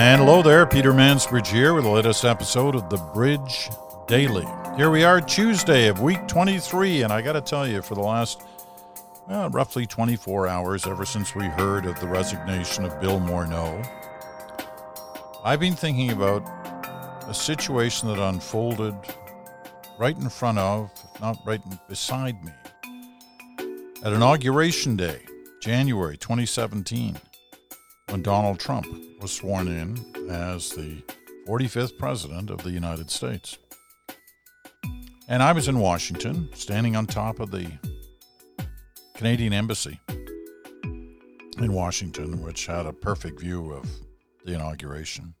And hello there, Peter Mansbridge here with the latest episode of the Bridge Daily. Here we are, Tuesday of week 23, and I got to tell you, for the last roughly 24 hours, ever since we heard of the resignation of Bill Morneau, I've been thinking about a situation that unfolded right in front of, if not right beside me, at Inauguration Day, January 2017, when Donald Trump was sworn in as the 45th President of the United States. And I was in Washington, standing on top of the Canadian Embassy in Washington, which had a perfect view of the inauguration.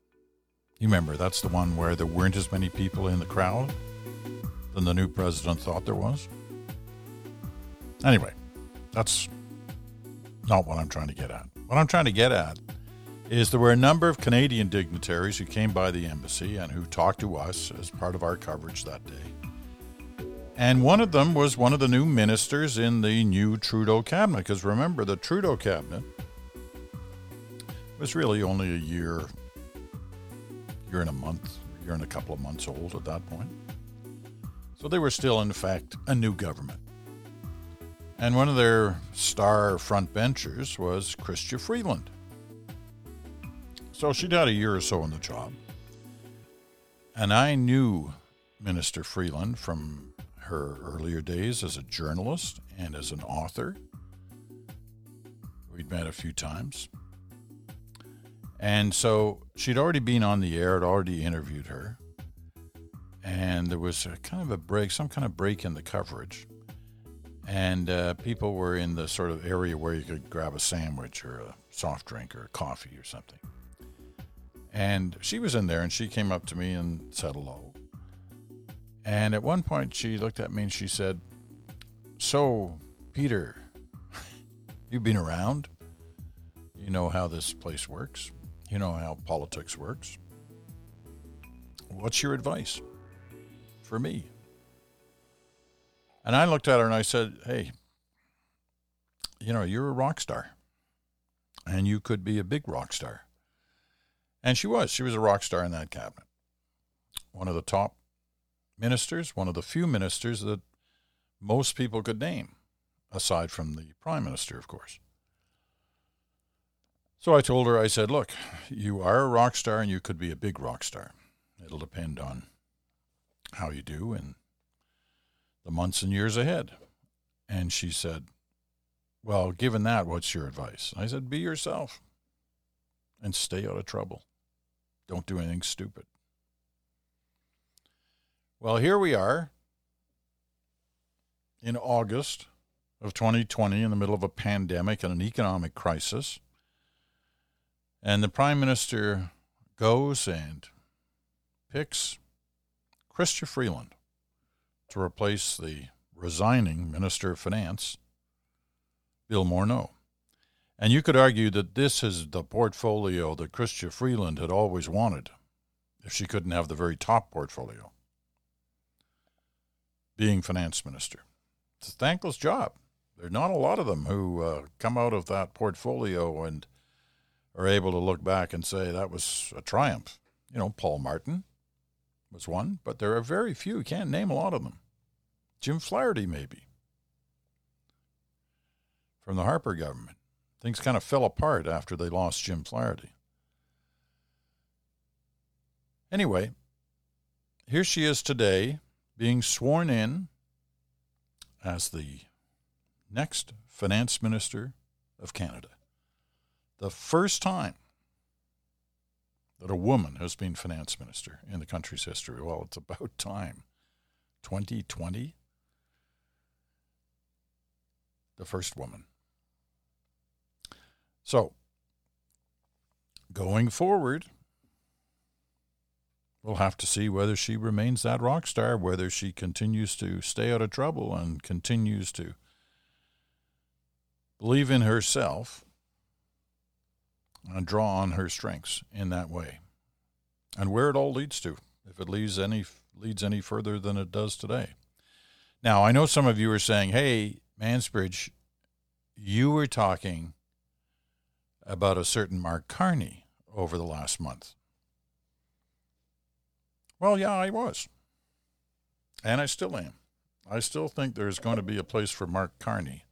You remember, that's the one where there weren't as many people in the crowd than the new president thought there was. Anyway, that's not what I'm trying to get at. What I'm trying to get at is there were a number of Canadian dignitaries who came by the embassy and who talked to us as part of our coverage that day. And one of them was one of the new ministers in the new Trudeau cabinet. Because remember, the Trudeau cabinet was really only a year, year and a month, year and a couple of months old at that point. So they were still, in fact, a new government. And one of their star front benchers was Chrystia Freeland. So she'd had a year or so in the job. And I knew Minister Freeland from her earlier days as a journalist and as an author. We'd met a few times. And so she'd already been on the air, I'd already interviewed her. And there was a kind of a break, some kind of break in the coverage. And uh, people were in the sort of area where you could grab a sandwich or a soft drink or a coffee or something. And she was in there and she came up to me and said hello. And at one point she looked at me and she said, So, Peter, you've been around. You know how this place works. You know how politics works. What's your advice for me? And I looked at her and I said, Hey, you know, you're a rock star. And you could be a big rock star. And she was. She was a rock star in that cabinet. One of the top ministers, one of the few ministers that most people could name, aside from the prime minister, of course. So I told her, I said, look, you are a rock star and you could be a big rock star. It'll depend on how you do in the months and years ahead. And she said, well, given that, what's your advice? I said, be yourself and stay out of trouble. Don't do anything stupid. Well, here we are in August of 2020 in the middle of a pandemic and an economic crisis. And the prime minister goes and picks Chrystia Freeland to replace the resigning Minister of Finance, Bill Morneau. And you could argue that this is the portfolio that Chrystia Freeland had always wanted if she couldn't have the very top portfolio being finance minister. It's a thankless job. There are not a lot of them who uh, come out of that portfolio and are able to look back and say that was a triumph. You know, Paul Martin was one, but there are very few. You can't name a lot of them. Jim Flaherty, maybe, from the Harper government. Things kind of fell apart after they lost Jim Flaherty. Anyway, here she is today being sworn in as the next finance minister of Canada. The first time that a woman has been finance minister in the country's history. Well, it's about time. 2020, the first woman. So, going forward, we'll have to see whether she remains that rock star, whether she continues to stay out of trouble and continues to believe in herself and draw on her strengths in that way. And where it all leads to, if it leads any leads any further than it does today. Now, I know some of you are saying, "Hey, Mansbridge, you were talking about a certain Mark Carney over the last month. Well, yeah, I was. And I still am. I still think there's going to be a place for Mark Carney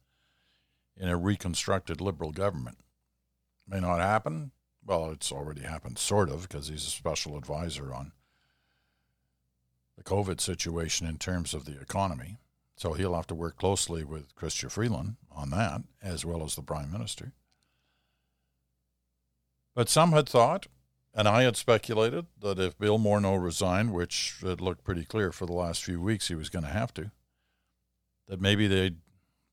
in a reconstructed liberal government. May not happen. Well, it's already happened, sort of, because he's a special advisor on the COVID situation in terms of the economy. So he'll have to work closely with Chrystia Freeland on that, as well as the Prime Minister. But some had thought, and I had speculated, that if Bill Morneau resigned, which it looked pretty clear for the last few weeks he was going to have to, that maybe they'd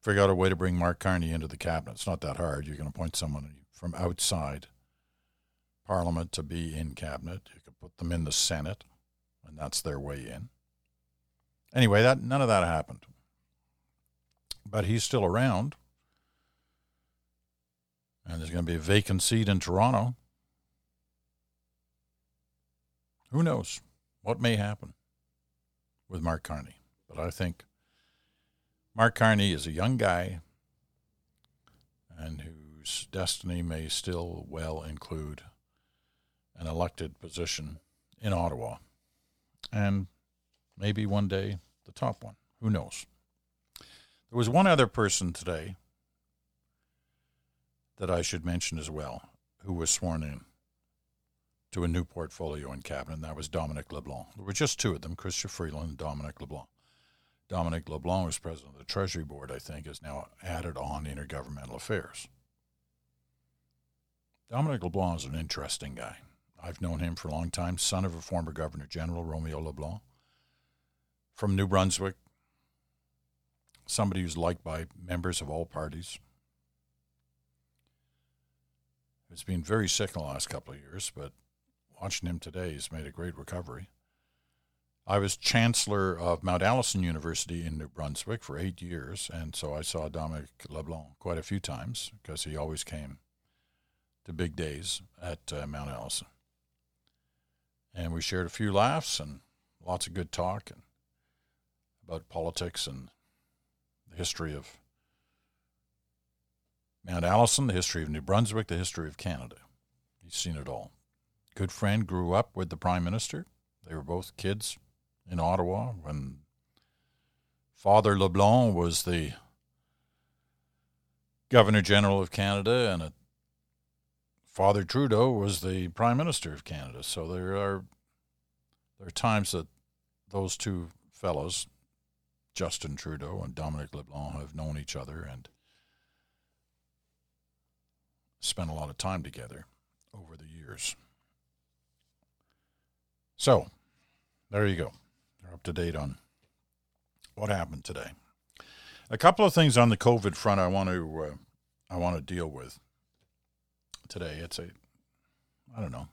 figure out a way to bring Mark Carney into the cabinet. It's not that hard. You can appoint someone from outside Parliament to be in cabinet. You can put them in the Senate, and that's their way in. Anyway, that none of that happened but he's still around. And there's going to be a vacant seat in Toronto. Who knows what may happen with Mark Carney? But I think Mark Carney is a young guy and whose destiny may still well include an elected position in Ottawa. And maybe one day the top one. Who knows? There was one other person today that I should mention as well who was sworn in to a new portfolio in cabinet, and that was Dominic LeBlanc. There were just two of them, Chrystia Freeland and Dominic LeBlanc. Dominic LeBlanc was president of the Treasury Board, I think, is now added on intergovernmental affairs. Dominic LeBlanc is an interesting guy. I've known him for a long time, son of a former Governor General, Romeo LeBlanc, from New Brunswick, somebody who's liked by members of all parties. He's been very sick in the last couple of years, but watching him today, he's made a great recovery. I was chancellor of Mount Allison University in New Brunswick for eight years, and so I saw Dominic LeBlanc quite a few times because he always came to big days at uh, Mount Allison. And we shared a few laughs and lots of good talk and about politics and the history of Mount Allison, the history of New Brunswick, the history of Canada. He's seen it all. Good friend grew up with the Prime Minister. They were both kids in Ottawa when Father LeBlanc was the Governor General of Canada and Father Trudeau was the Prime Minister of Canada. So there are there are times that those two fellows Justin Trudeau and Dominic LeBlanc have known each other and spent a lot of time together over the years. So, there you go. They're up to date on what happened today. A couple of things on the COVID front I want to uh, I want to deal with today. It's a I don't know.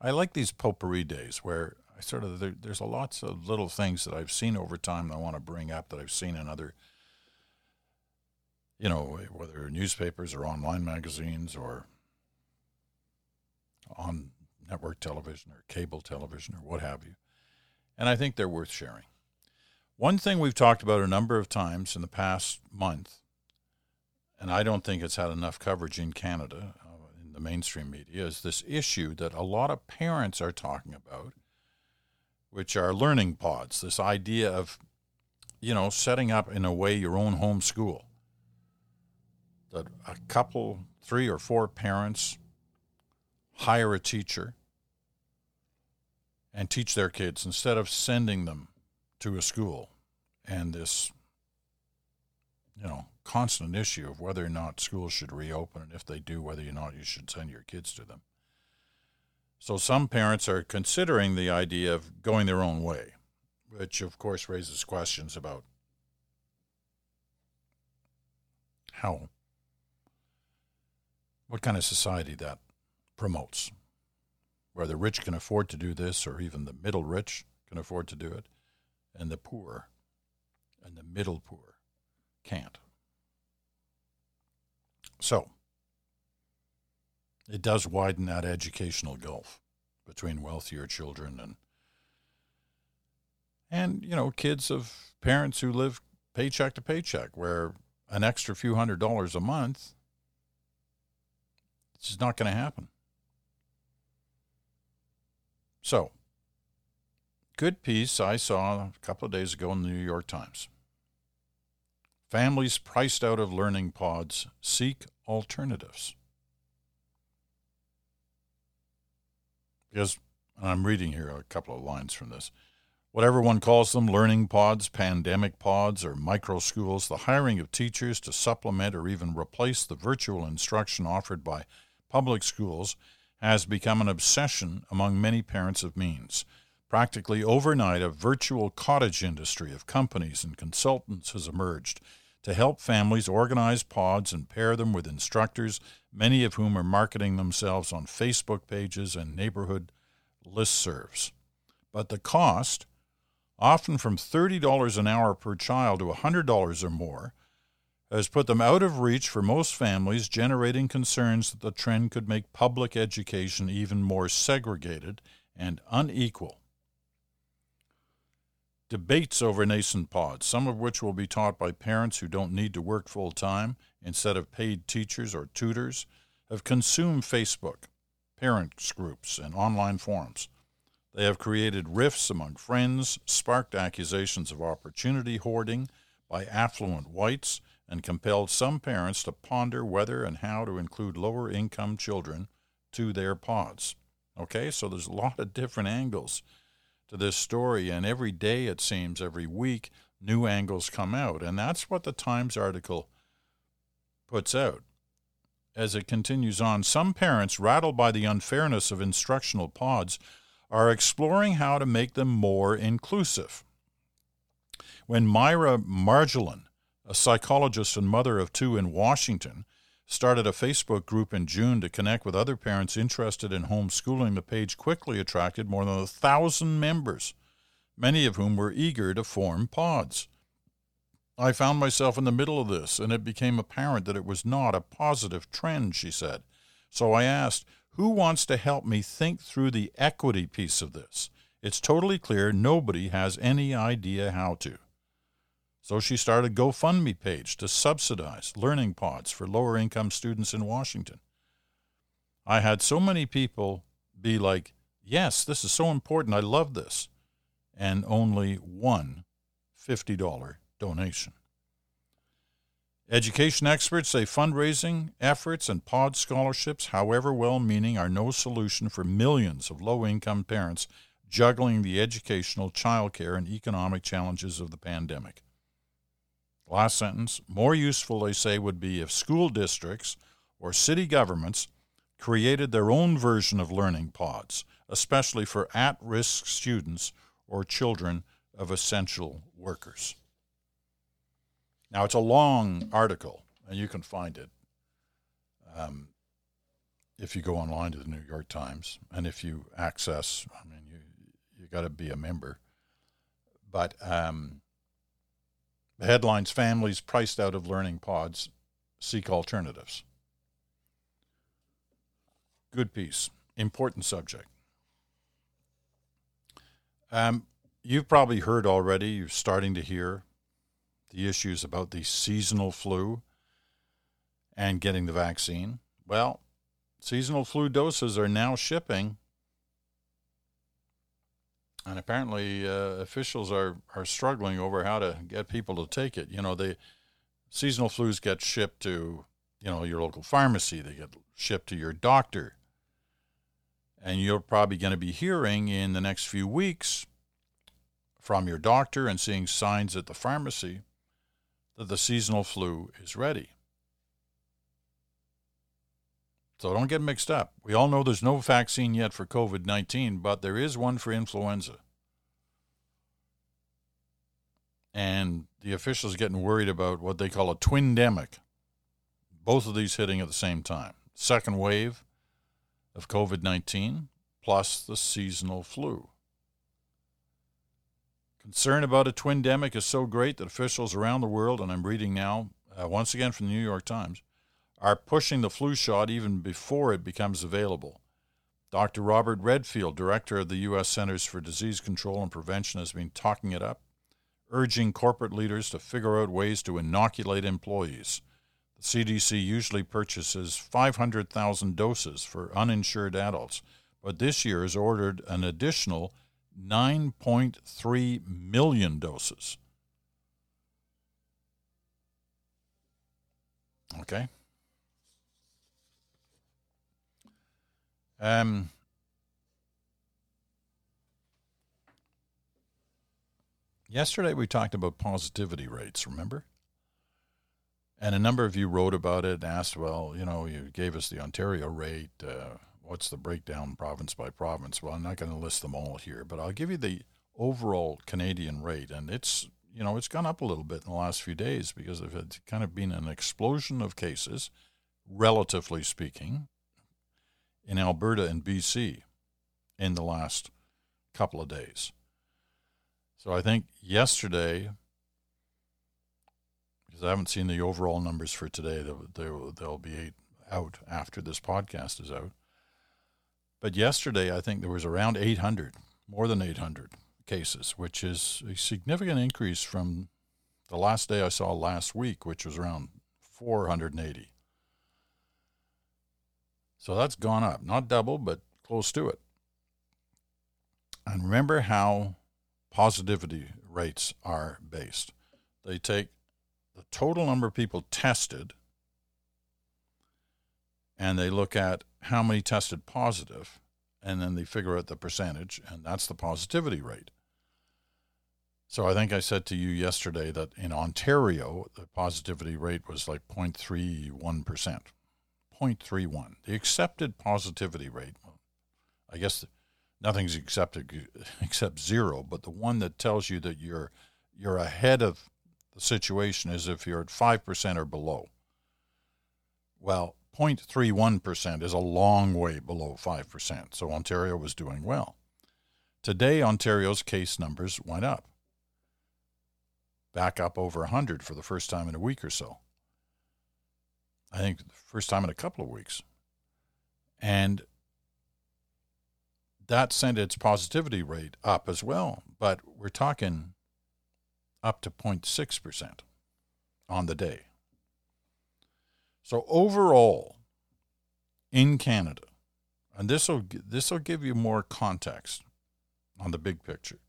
I like these potpourri days where I sort of there, there's a lots of little things that I've seen over time that I want to bring up that I've seen in other, you know, whether newspapers or online magazines or on network television or cable television or what have you. And I think they're worth sharing. One thing we've talked about a number of times in the past month, and I don't think it's had enough coverage in Canada uh, in the mainstream media, is this issue that a lot of parents are talking about which are learning pods. This idea of, you know, setting up in a way your own home school. That a couple, three or four parents hire a teacher and teach their kids instead of sending them to a school and this, you know, constant issue of whether or not schools should reopen and if they do, whether or not you should send your kids to them. So some parents are considering the idea of going their own way, which of course raises questions about how, what kind of society that promotes, where the rich can afford to do this, or even the middle rich can afford to do it, and the poor and the middle poor can't. So, it does widen that educational gulf between wealthier children and and you know kids of parents who live paycheck to paycheck where an extra few hundred dollars a month just not going to happen So, good piece I saw a couple of days ago in the New York Times. Families priced out of learning pods seek alternatives. Because I'm reading here a couple of lines from this. Whatever one calls them, learning pods, pandemic pods, or micro schools, the hiring of teachers to supplement or even replace the virtual instruction offered by public schools has become an obsession among many parents of means. Practically overnight, a virtual cottage industry of companies and consultants has emerged to help families organize pods and pair them with instructors, many of whom are marketing themselves on Facebook pages and neighborhood listservs. But the cost, often from $30 an hour per child to $100 or more, has put them out of reach for most families, generating concerns that the trend could make public education even more segregated and unequal. Debates over nascent pods, some of which will be taught by parents who don't need to work full time instead of paid teachers or tutors, have consumed Facebook, parents groups, and online forums. They have created rifts among friends, sparked accusations of opportunity hoarding by affluent whites, and compelled some parents to ponder whether and how to include lower income children to their pods. Okay, so there's a lot of different angles to this story, and every day it seems, every week, new angles come out. And that's what the Times article puts out. As it continues on, some parents, rattled by the unfairness of instructional pods, are exploring how to make them more inclusive. When Myra Margolin, a psychologist and mother of two in Washington, started a Facebook group in June to connect with other parents interested in homeschooling. The page quickly attracted more than a thousand members, many of whom were eager to form pods. I found myself in the middle of this, and it became apparent that it was not a positive trend, she said. So I asked, Who wants to help me think through the equity piece of this? It's totally clear nobody has any idea how to. So she started a GoFundMe page to subsidize learning pods for lower income students in Washington. I had so many people be like, Yes, this is so important. I love this. And only one $50 donation. Education experts say fundraising efforts and pod scholarships, however well meaning, are no solution for millions of low income parents juggling the educational, childcare, and economic challenges of the pandemic. Last sentence. More useful, they say, would be if school districts or city governments created their own version of learning pods, especially for at risk students or children of essential workers. Now, it's a long article, and you can find it um, if you go online to the New York Times, and if you access, I mean, you you got to be a member. But um, the headlines Families priced out of learning pods seek alternatives. Good piece. Important subject. Um, you've probably heard already, you're starting to hear the issues about the seasonal flu and getting the vaccine. Well, seasonal flu doses are now shipping and apparently uh, officials are, are struggling over how to get people to take it. You know, the seasonal flus get shipped to, you know, your local pharmacy. They get shipped to your doctor. And you're probably going to be hearing in the next few weeks from your doctor and seeing signs at the pharmacy that the seasonal flu is ready. So don't get mixed up. We all know there's no vaccine yet for COVID 19, but there is one for influenza. And the officials are getting worried about what they call a twin demic. Both of these hitting at the same time. Second wave of COVID 19 plus the seasonal flu. Concern about a twin demic is so great that officials around the world, and I'm reading now, uh, once again from the New York Times, are pushing the flu shot even before it becomes available. Dr. Robert Redfield, director of the U.S. Centers for Disease Control and Prevention, has been talking it up, urging corporate leaders to figure out ways to inoculate employees. The CDC usually purchases 500,000 doses for uninsured adults, but this year has ordered an additional 9.3 million doses. Okay. Um, yesterday we talked about positivity rates, remember? And a number of you wrote about it and asked, well, you know, you gave us the Ontario rate. Uh, what's the breakdown province by province? Well, I'm not going to list them all here, but I'll give you the overall Canadian rate. And it's, you know, it's gone up a little bit in the last few days because it's kind of been an explosion of cases, relatively speaking, in Alberta and BC in the last couple of days. So I think yesterday, because I haven't seen the overall numbers for today, they'll, they'll, be out after this podcast is out. But yesterday, I think there was around 800, more than 800 cases, which is a significant increase from the last day I saw last week, which was around 480. So that's gone up, not double, but close to it. And remember how positivity rates are based. They take the total number of people tested and they look at how many tested positive and then they figure out the percentage and that's the positivity rate. So I think I said to you yesterday that in Ontario the positivity rate was like 0.31%. 0.31. The accepted positivity rate, I guess nothing's accepted except zero, but the one that tells you that you're you're ahead of the situation is if you're at 5% or below. Well, 0.31% is a long way below 5%, so Ontario was doing well. Today, Ontario's case numbers went up, back up over 100 for the first time in a week or so. I think the first time in a couple of weeks. And that sent its positivity rate up as well, but we're talking up to 0.6% on the day. So overall, in Canada, and this will this will give you more context on the big picture.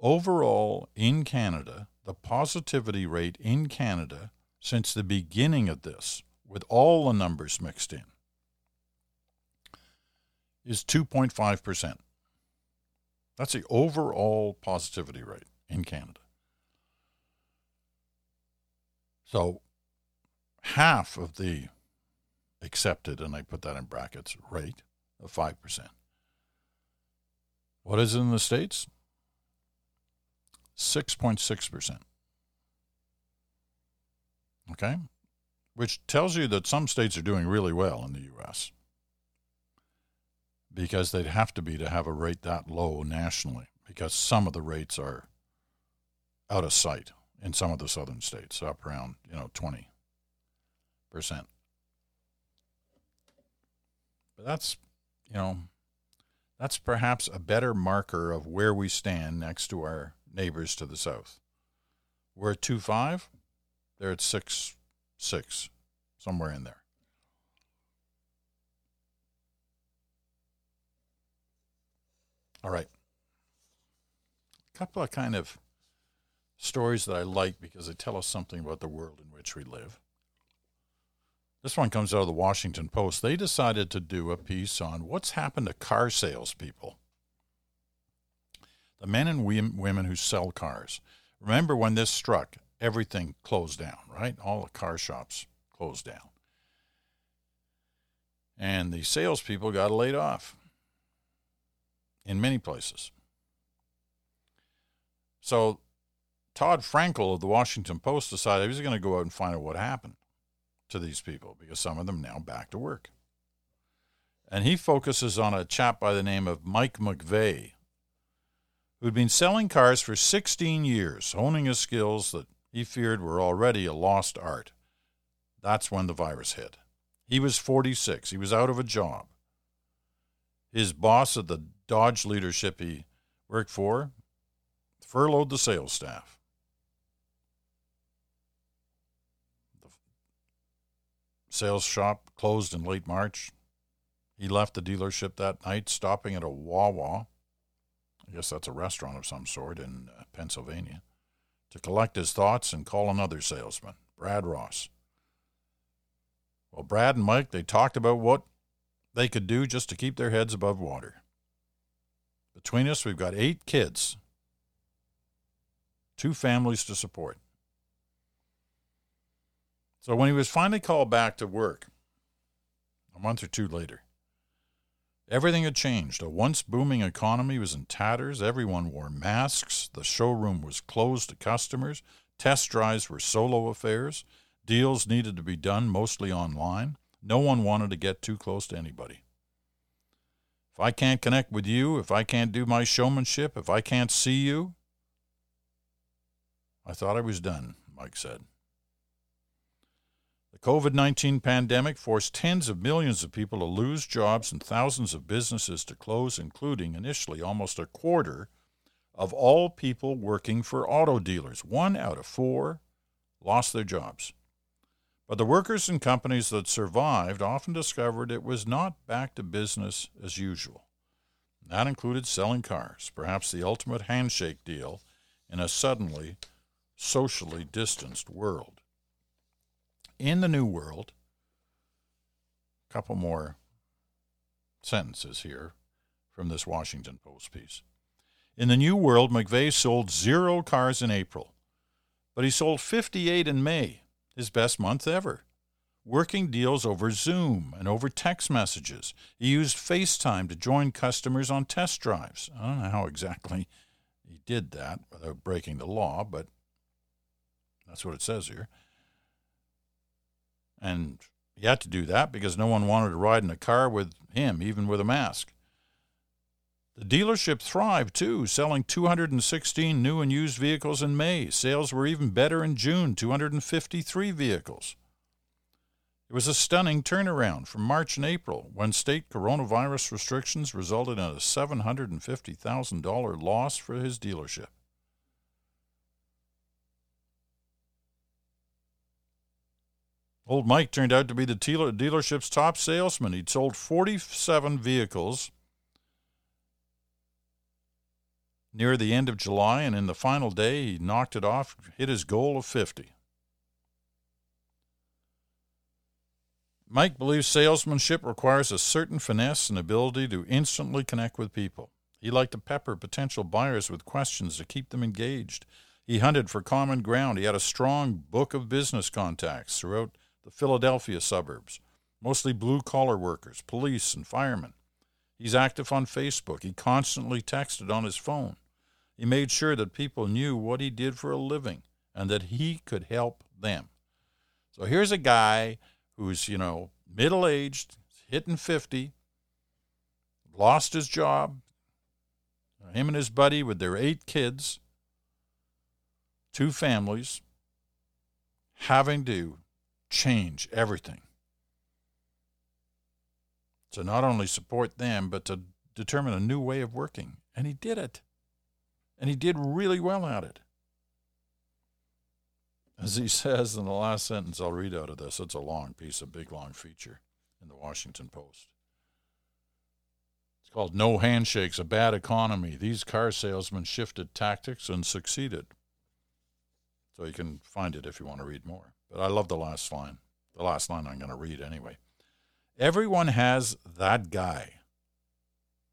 Overall, in Canada, the positivity rate in Canada since the beginning of this with all the numbers mixed in, is 2.5%. That's the overall positivity rate in Canada. So half of the accepted, and I put that in brackets, rate of 5%. What is it in the States? 6.6%. Okay? Which tells you that some states are doing really well in the U.S. because they'd have to be to have a rate that low nationally because some of the rates are out of sight in some of the southern states, up around, you know, 20%. But that's, you know, that's perhaps a better marker of where we stand next to our neighbors to the south. We're at 2.5, they're at 6 six, somewhere in there. All right. A couple of kind of stories that I like because they tell us something about the world in which we live. This one comes out of the Washington Post. They decided to do a piece on what's happened to car salespeople. The men and women who sell cars. Remember when this struck, everything closed down, right? All the car shops closed down. And the salespeople got laid off in many places. So Todd Frankel of the Washington Post decided he was going to go out and find out what happened to these people because some of them now back to work. And he focuses on a chap by the name of Mike McVeigh, who'd been selling cars for 16 years, honing his skills that he feared were already a lost art. That's when the virus hit. He was 46. He was out of a job. His boss at the Dodge leadership he worked for furloughed the sales staff. The sales shop closed in late March. He left the dealership that night, stopping at a Wawa. I guess that's a restaurant of some sort in uh, Pennsylvania, to collect his thoughts and call another salesman, Brad Ross. Well, Brad and Mike, they talked about what they could do just to keep their heads above water. Between us, we've got eight kids, two families to support. So when he was finally called back to work, a month or two later, everything had changed. A once booming economy was in tatters. Everyone wore masks. The showroom was closed to customers. Test drives were solo affairs. Deals needed to be done mostly online. No one wanted to get too close to anybody. If I can't connect with you, if I can't do my showmanship, if I can't see you, I thought I was done, Mike said. The COVID 19 pandemic forced tens of millions of people to lose jobs and thousands of businesses to close, including initially almost a quarter of all people working for auto dealers. One out of four lost their jobs. But the workers and companies that survived often discovered it was not back to business as usual. That included selling cars, perhaps the ultimate handshake deal in a suddenly socially distanced world. In the new world, a couple more sentences here from this Washington Post piece. In the new world, McVeigh sold zero cars in April, but he sold 58 in May his best month ever. Working deals over Zoom and over text messages. He used FaceTime to join customers on test drives. I don't know how exactly he did that without breaking the law, but that's what it says here. And he had to do that because no one wanted to ride in a car with him, even with a mask. The dealership thrived too, selling 216 new and used vehicles in May. Sales were even better in June, 253 vehicles. It was a stunning turnaround from March and April, when state coronavirus restrictions resulted in a $750,000 loss for his dealership. Old Mike turned out to be the dealership's top salesman. He'd sold 47 vehicles near the end of July, and in the final day, he knocked it off, hit his goal of 50. Mike believes salesmanship requires a certain finesse and ability to instantly connect with people. He liked to pepper potential buyers with questions to keep them engaged. He hunted for common ground. He had a strong book of business contacts throughout the Philadelphia suburbs, mostly blue collar workers, police, and firemen. He's active on Facebook. He constantly texted on his phone. He made sure that people knew what he did for a living and that he could help them. So here's a guy who's, you know, middle aged, hitting 50, lost his job, him and his buddy with their eight kids, two families, having to change everything to not only support them, but to determine a new way of working. And he did it. And he did really well at it. As he says in the last sentence, I'll read out of this. It's a long piece, a big long feature in the Washington Post. It's called No Handshakes, a Bad Economy. These car salesmen shifted tactics and succeeded. So you can find it if you want to read more. But I love the last line. The last line I'm going to read anyway. Everyone has that guy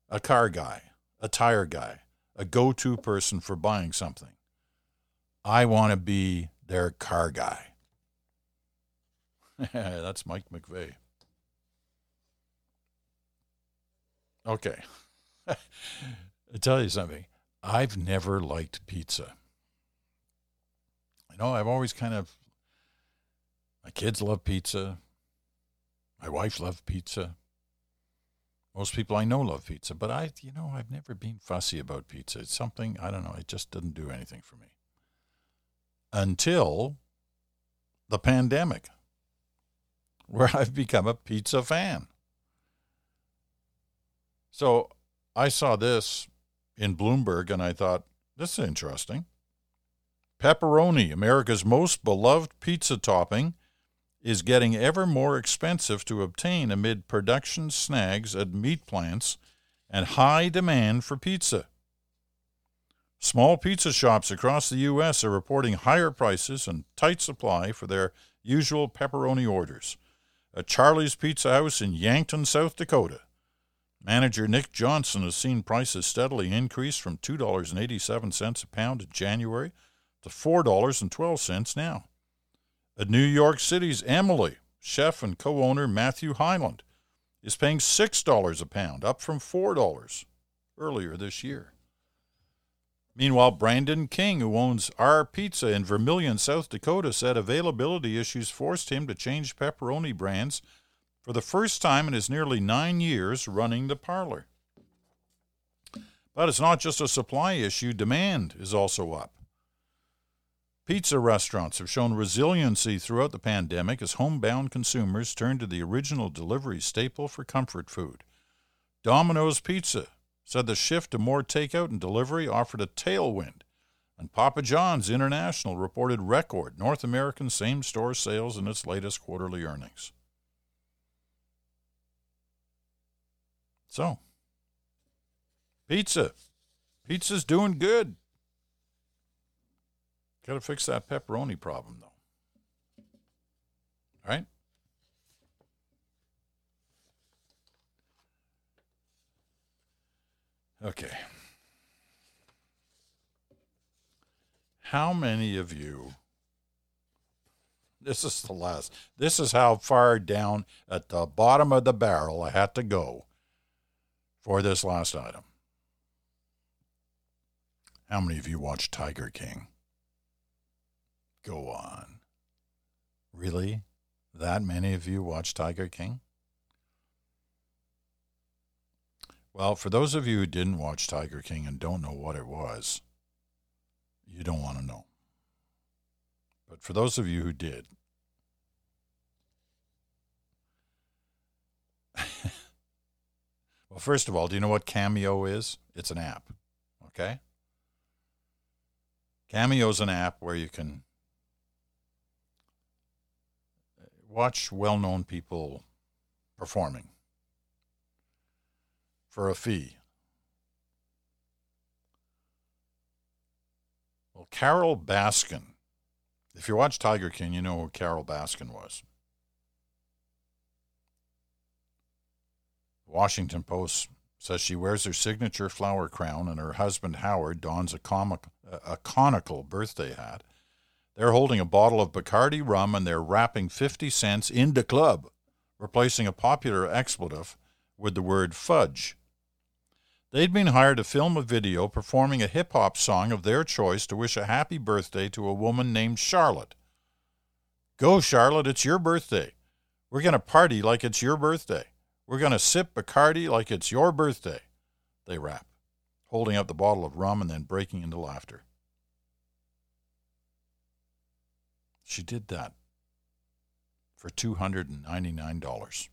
a car guy, a tire guy, a go to person for buying something. I want to be their car guy. That's Mike McVeigh. Okay. I tell you something. I've never liked pizza. I know I've always kind of my kids love pizza. My wife loves pizza. Most people I know love pizza, but I, you know, I've never been fussy about pizza. It's something, I don't know, it just doesn't do anything for me. Until the pandemic, where I've become a pizza fan. So I saw this in Bloomberg and I thought, this is interesting. Pepperoni, America's most beloved pizza topping, is getting ever more expensive to obtain amid production snags at meat plants and high demand for pizza. Small pizza shops across the U.S. are reporting higher prices and tight supply for their usual pepperoni orders. A Charlie's Pizza House in Yankton, South Dakota. Manager Nick Johnson has seen prices steadily increase from $2.87 a pound in January to $4.12 now. At New York City's Emily, chef and co owner Matthew Hyland is paying $6 a pound, up from $4 earlier this year. Meanwhile, Brandon King, who owns R Pizza in Vermillion, South Dakota, said availability issues forced him to change pepperoni brands for the first time in his nearly nine years running the parlor. But it's not just a supply issue, demand is also up. Pizza restaurants have shown resiliency throughout the pandemic as homebound consumers turn to the original delivery staple for comfort food. Domino's Pizza said the shift to more takeout and delivery offered a tailwind, and Papa John's International reported record North American same store sales in its latest quarterly earnings. So, pizza. Pizza's doing good. Got to fix that pepperoni problem, though. All right? Okay. How many of you? This is the last. This is how far down at the bottom of the barrel I had to go for this last item. How many of you watched Tiger King? Go on. Really? That many of you watch Tiger King? Well, for those of you who didn't watch Tiger King and don't know what it was, you don't want to know. But for those of you who did, well, first of all, do you know what Cameo is? It's an app. Okay? Cameo is an app where you can watch well known people performing for a fee. Well, Carole Baskin, if you watch Tiger King, you know who Carole Baskin was. Washington Post says she wears her signature flower crown and her husband Howard dons a, comic, a conical birthday hat. They're holding a bottle of Bacardi rum and they're rapping 50 Cent's into the club, replacing a popular expletive with the word fudge. They'd been hired to film a video performing a hip hop song of their choice to wish a happy birthday to a woman named Charlotte. Go, Charlotte, it's your birthday. We're going to party like it's your birthday. We're going to sip Bacardi like it's your birthday. They rap, holding up the bottle of rum and then breaking into laughter. She did that for $299.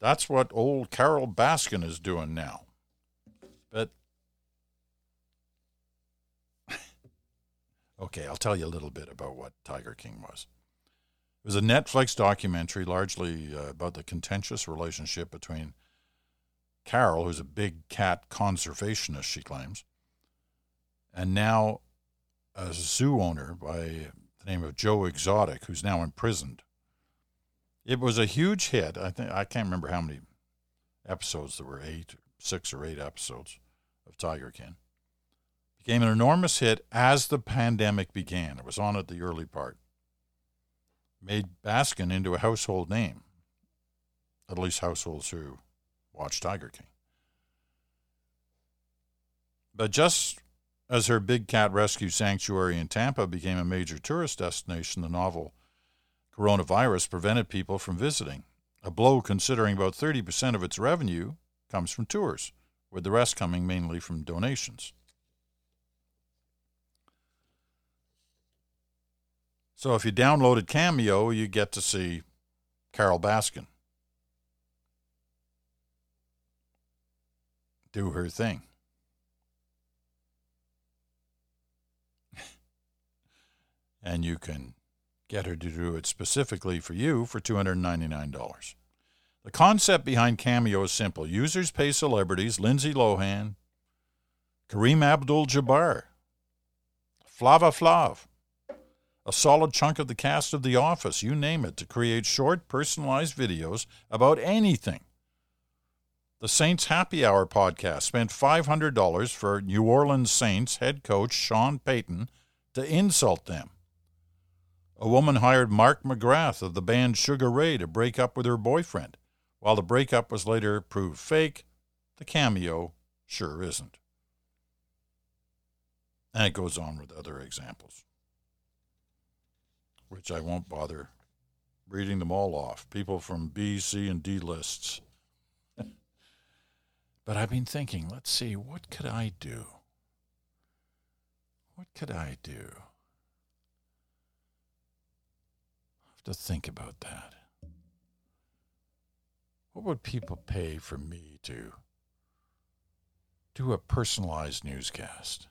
That's what old Carole Baskin is doing now. But okay, I'll tell you a little bit about what Tiger King was. It was a Netflix documentary largely uh, about the contentious relationship between Carole, who's a big cat conservationist, she claims, and now a zoo owner by the name of Joe Exotic, who's now imprisoned it was a huge hit. I think I can't remember how many episodes there were eight, six or eight episodes of Tiger King. Became an enormous hit as the pandemic began. It was on at the early part. Made Baskin into a household name, at least households who watch Tiger King. But just as her big cat rescue sanctuary in Tampa became a major tourist destination, the novel coronavirus prevented people from visiting, a blow considering about 30% of its revenue comes from tours, with the rest coming mainly from donations. So if you downloaded Cameo, you get to see Carole Baskin do her thing. And you can get her to do it specifically for you for $299. The concept behind Cameo is simple. Users pay celebrities, Lindsay Lohan, Kareem Abdul Jabbar, Flava Flav, a solid chunk of the cast of The Office, you name it, to create short, personalized videos about anything. The Saints Happy Hour podcast spent $500 for New Orleans Saints head coach Sean Payton to insult them. A woman hired Mark McGrath of the band Sugar Ray to break up with her boyfriend. While the breakup was later proved fake, the cameo sure isn't. And it goes on with other examples, which I won't bother reading them all off. People from B, C, and D lists. but I've been thinking, let's see, what could I do? What could I do? I have to think about that. What would people pay for me to do a personalized newscast?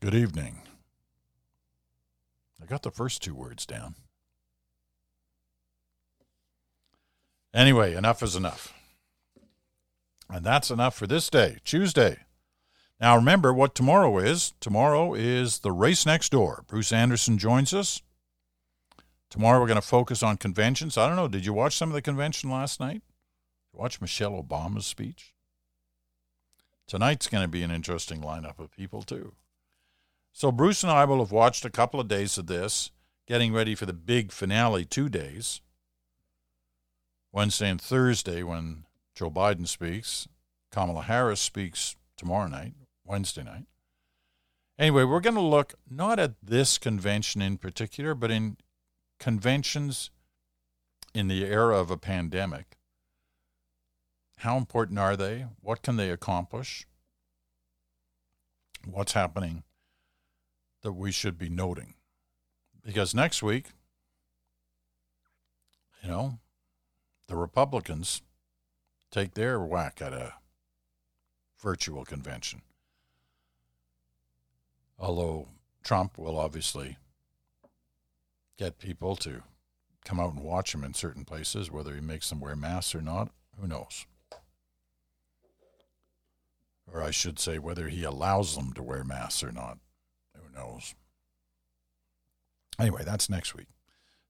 Good evening. I got the first two words down. Anyway, enough is enough. And that's enough for this day, Tuesday. Now remember what tomorrow is. Tomorrow is the race next door. Bruce Anderson joins us. Tomorrow we're going to focus on conventions. I don't know. Did you watch some of the convention last night? Watch Michelle Obama's speech. Tonight's going to be an interesting lineup of people too. So Bruce and I will have watched a couple of days of this, getting ready for the big finale two days. Wednesday and Thursday when Joe Biden speaks. Kamala Harris speaks tomorrow night, Wednesday night. Anyway, we're going to look not at this convention in particular, but in conventions in the era of a pandemic. How important are they? What can they accomplish? What's happening that we should be noting? Because next week, you know, the Republicans take their whack at a virtual convention. Although Trump will obviously get people to come out and watch him in certain places, whether he makes them wear masks or not, who knows? Or I should say, whether he allows them to wear masks or not, who knows? Anyway, that's next week.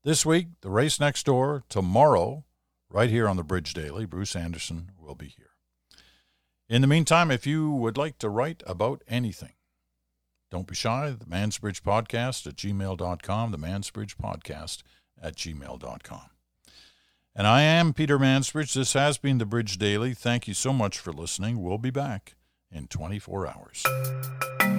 This week, the race next door. Tomorrow, right here on the Bridge Daily, Bruce Anderson will be here. In the meantime, if you would like to write about anything, don't be shy. The Mansbridge Podcast at gmail.com. The Mansbridge Podcast at gmail.com. And I am Peter Mansbridge. This has been the Bridge Daily. Thank you so much for listening. We'll be back in 24 hours.